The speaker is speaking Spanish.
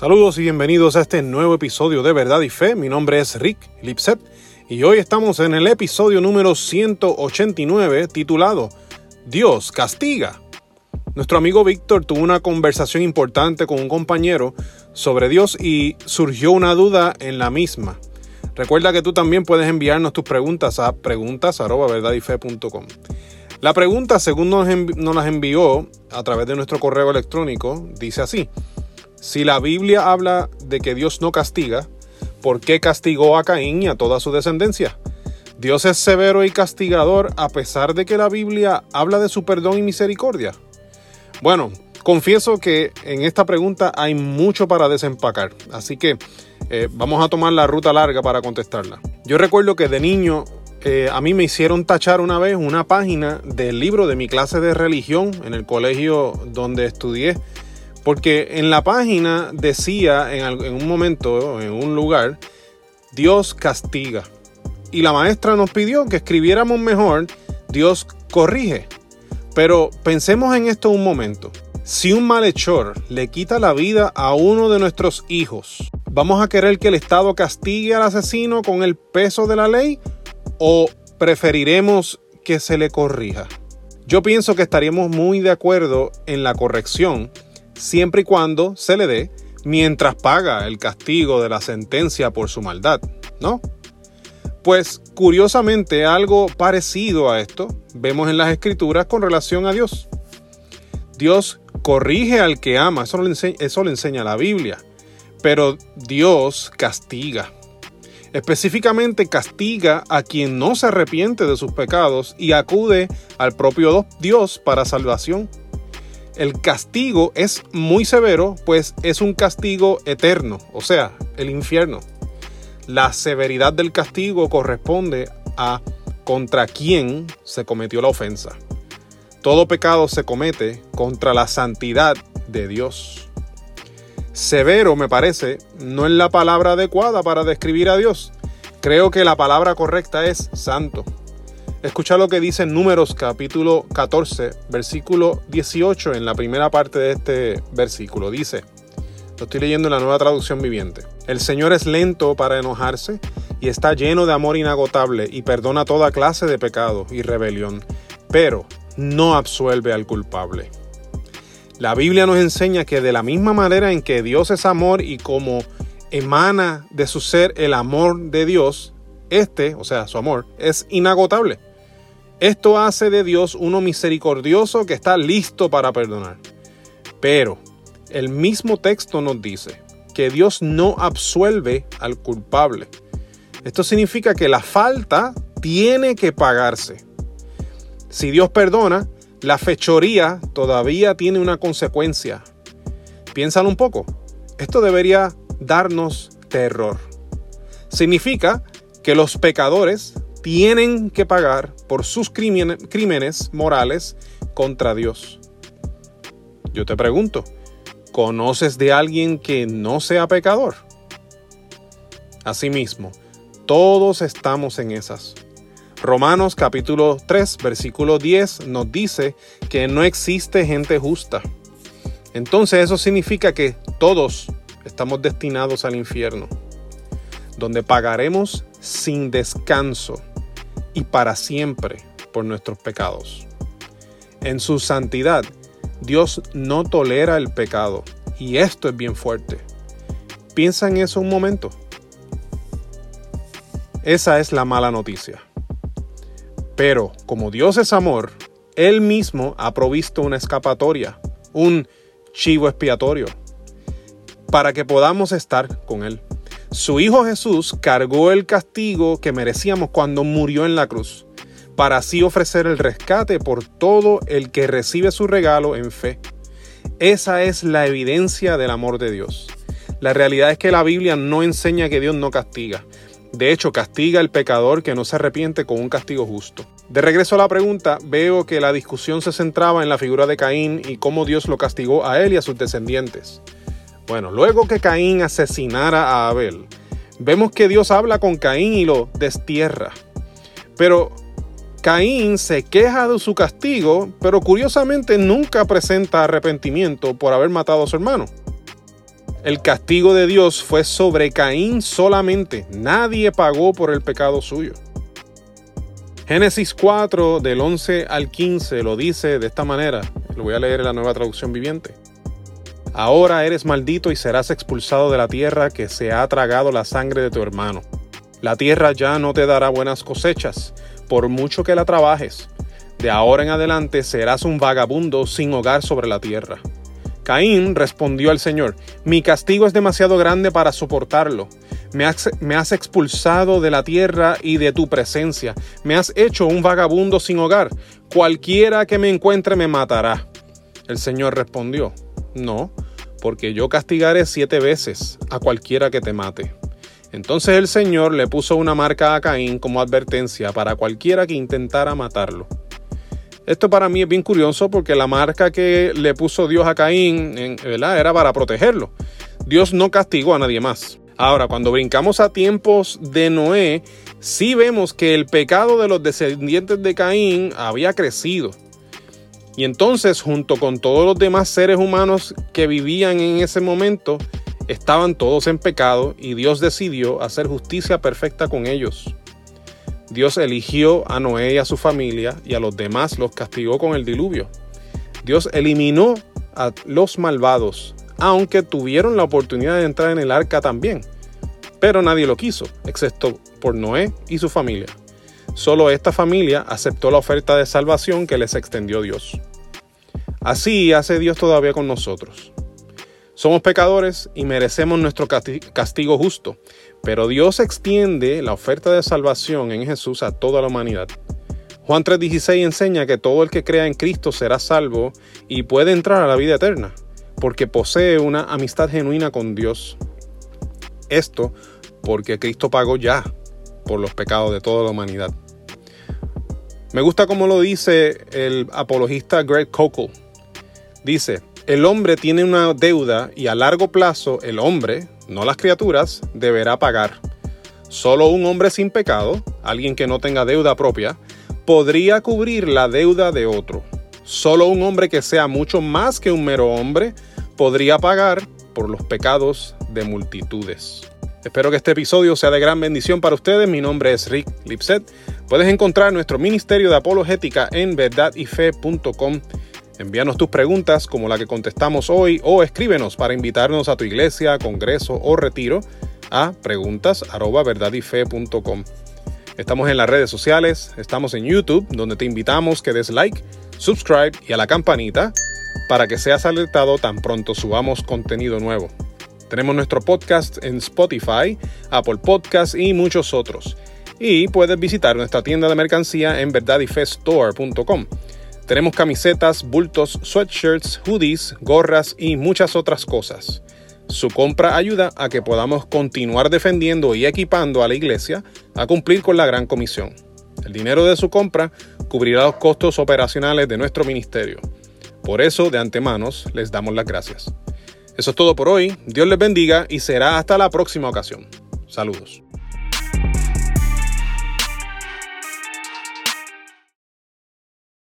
Saludos y bienvenidos a este nuevo episodio de Verdad y Fe. Mi nombre es Rick Lipset y hoy estamos en el episodio número 189 titulado Dios castiga. Nuestro amigo Víctor tuvo una conversación importante con un compañero sobre Dios y surgió una duda en la misma. Recuerda que tú también puedes enviarnos tus preguntas a preguntas@verdadyfe.com. La pregunta, según nos, nos las envió a través de nuestro correo electrónico, dice así: si la Biblia habla de que Dios no castiga, ¿por qué castigó a Caín y a toda su descendencia? Dios es severo y castigador a pesar de que la Biblia habla de su perdón y misericordia. Bueno, confieso que en esta pregunta hay mucho para desempacar, así que eh, vamos a tomar la ruta larga para contestarla. Yo recuerdo que de niño eh, a mí me hicieron tachar una vez una página del libro de mi clase de religión en el colegio donde estudié porque en la página decía en, un momento, en un lugar, Dios castiga. Y la maestra nos pidió que escribiéramos mejor, Dios corrige. Pero pensemos en esto un momento. Si un malhechor le quita la vida a uno de nuestros hijos, ¿vamos a querer que el Estado castigue al asesino con el peso de la ley? ¿O preferiremos que se le corrija? Yo pienso que estaríamos muy de acuerdo en la corrección siempre y cuando se le dé mientras paga el castigo de la sentencia por su maldad, ¿no? Pues curiosamente algo parecido a esto vemos en las escrituras con relación a Dios. Dios corrige al que ama, eso lo, enseña, enseña la Biblia, pero Dios castiga. Específicamente castiga a quien no se arrepiente de sus pecados y acude al propio Dios para salvación. El castigo es muy severo, pues es un castigo eterno, o sea, el infierno. La severidad del castigo corresponde a contra quién se cometió la ofensa. Todo pecado se comete contra la santidad de Dios. Severo, me parece, no es la palabra adecuada para describir a Dios. Creo que la palabra correcta es santo. Escucha lo que dice Números capítulo 14, versículo 18 en la primera parte de este versículo. Dice, lo estoy leyendo en la nueva traducción viviente. El Señor es lento para enojarse y está lleno de amor inagotable y perdona toda clase de pecado y rebelión, pero no absuelve al culpable. La Biblia nos enseña que de la misma manera en que Dios es amor y como emana de su ser el amor de Dios, este, o sea, su amor, es inagotable. Esto hace de Dios uno misericordioso que está listo para perdonar. Pero el mismo texto nos dice que Dios no absuelve al culpable. Esto significa que la falta tiene que pagarse. Si Dios perdona, la fechoría todavía tiene una consecuencia. Piénsalo un poco. Esto debería darnos terror. Significa que los pecadores tienen que pagar por sus crímenes morales contra Dios. Yo te pregunto, ¿conoces de alguien que no sea pecador? Asimismo, todos estamos en esas. Romanos capítulo 3, versículo 10 nos dice que no existe gente justa. Entonces eso significa que todos estamos destinados al infierno, donde pagaremos sin descanso y para siempre por nuestros pecados. En su santidad, Dios no tolera el pecado y esto es bien fuerte. Piensa en eso un momento. Esa es la mala noticia. Pero como Dios es amor, Él mismo ha provisto una escapatoria, un chivo expiatorio, para que podamos estar con Él. Su Hijo Jesús cargó el castigo que merecíamos cuando murió en la cruz, para así ofrecer el rescate por todo el que recibe su regalo en fe. Esa es la evidencia del amor de Dios. La realidad es que la Biblia no enseña que Dios no castiga. De hecho, castiga al pecador que no se arrepiente con un castigo justo. De regreso a la pregunta, veo que la discusión se centraba en la figura de Caín y cómo Dios lo castigó a él y a sus descendientes. Bueno, luego que Caín asesinara a Abel, vemos que Dios habla con Caín y lo destierra. Pero Caín se queja de su castigo, pero curiosamente nunca presenta arrepentimiento por haber matado a su hermano. El castigo de Dios fue sobre Caín solamente. Nadie pagó por el pecado suyo. Génesis 4 del 11 al 15 lo dice de esta manera. Lo voy a leer en la nueva traducción viviente. Ahora eres maldito y serás expulsado de la tierra que se ha tragado la sangre de tu hermano. La tierra ya no te dará buenas cosechas, por mucho que la trabajes. De ahora en adelante serás un vagabundo sin hogar sobre la tierra. Caín respondió al Señor, mi castigo es demasiado grande para soportarlo. Me has, expulsado de la tierra y de tu presencia. Me has hecho un vagabundo sin hogar. Cualquiera que me encuentre me matará. El Señor respondió, no, porque yo castigaré siete veces a cualquiera que te mate. Entonces el Señor le puso una marca a Caín como advertencia para cualquiera que intentara matarlo. Esto para mí es bien curioso porque la marca que le puso Dios a Caín era para protegerlo. Dios no castigó a nadie más. Ahora, cuando brincamos a tiempos de Noé, sí vemos que el pecado de los descendientes de Caín había crecido. Y entonces, junto con todos los demás seres humanos que vivían en ese momento, estaban todos en pecado y Dios decidió hacer justicia perfecta con ellos. Dios eligió a Noé y a su familia y a los demás los castigó con el diluvio. Dios eliminó a los malvados, aunque tuvieron la oportunidad de entrar en el arca también. Pero nadie lo quiso, excepto por Noé y su familia. Solo esta familia aceptó la oferta de salvación que les extendió Dios. Así hace Dios todavía con nosotros. Somos pecadores y merecemos nuestro castigo justo, pero Dios extiende la oferta de salvación en Jesús a toda la humanidad. Juan 3:16 enseña que todo el que crea en Cristo será salvo y puede entrar a la vida eterna, porque posee una amistad genuina con Dios. Esto porque Cristo pagó ya por los pecados de toda la humanidad. Me gusta como lo dice el apologista Greg Kokel. Dice, el hombre tiene una deuda y a largo plazo el hombre, no las criaturas, deberá pagar. Solo un hombre sin pecado, alguien que no tenga deuda propia, podría cubrir la deuda de otro. Solo un hombre que sea mucho más que un mero hombre podría pagar por los pecados de multitudes. Espero que este episodio sea de gran bendición para ustedes. Mi nombre es Rick Lipset. Puedes encontrar nuestro ministerio de apologética en verdadyfe.com Envíanos tus preguntas como la que contestamos hoy o escríbenos para invitarnos a tu iglesia, congreso o retiro a preguntas@verdadyfe.com. Estamos en las redes sociales, estamos en YouTube, donde te invitamos que des like, subscribe y a la campanita para que seas alertado tan pronto subamos contenido nuevo. Tenemos nuestro podcast en Spotify, Apple Podcasts y muchos otros. Y puedes visitar nuestra tienda de mercancía en verdadyfestore.com. Tenemos camisetas, bultos, sweatshirts, hoodies, gorras y muchas otras cosas. Su compra ayuda a que podamos continuar defendiendo y equipando a la iglesia a cumplir con la gran comisión. El dinero de su compra cubrirá los costos operacionales de nuestro ministerio. Por eso, de antemano, les damos las gracias. Eso es todo por hoy. Dios les bendiga y será hasta la próxima ocasión. Saludos.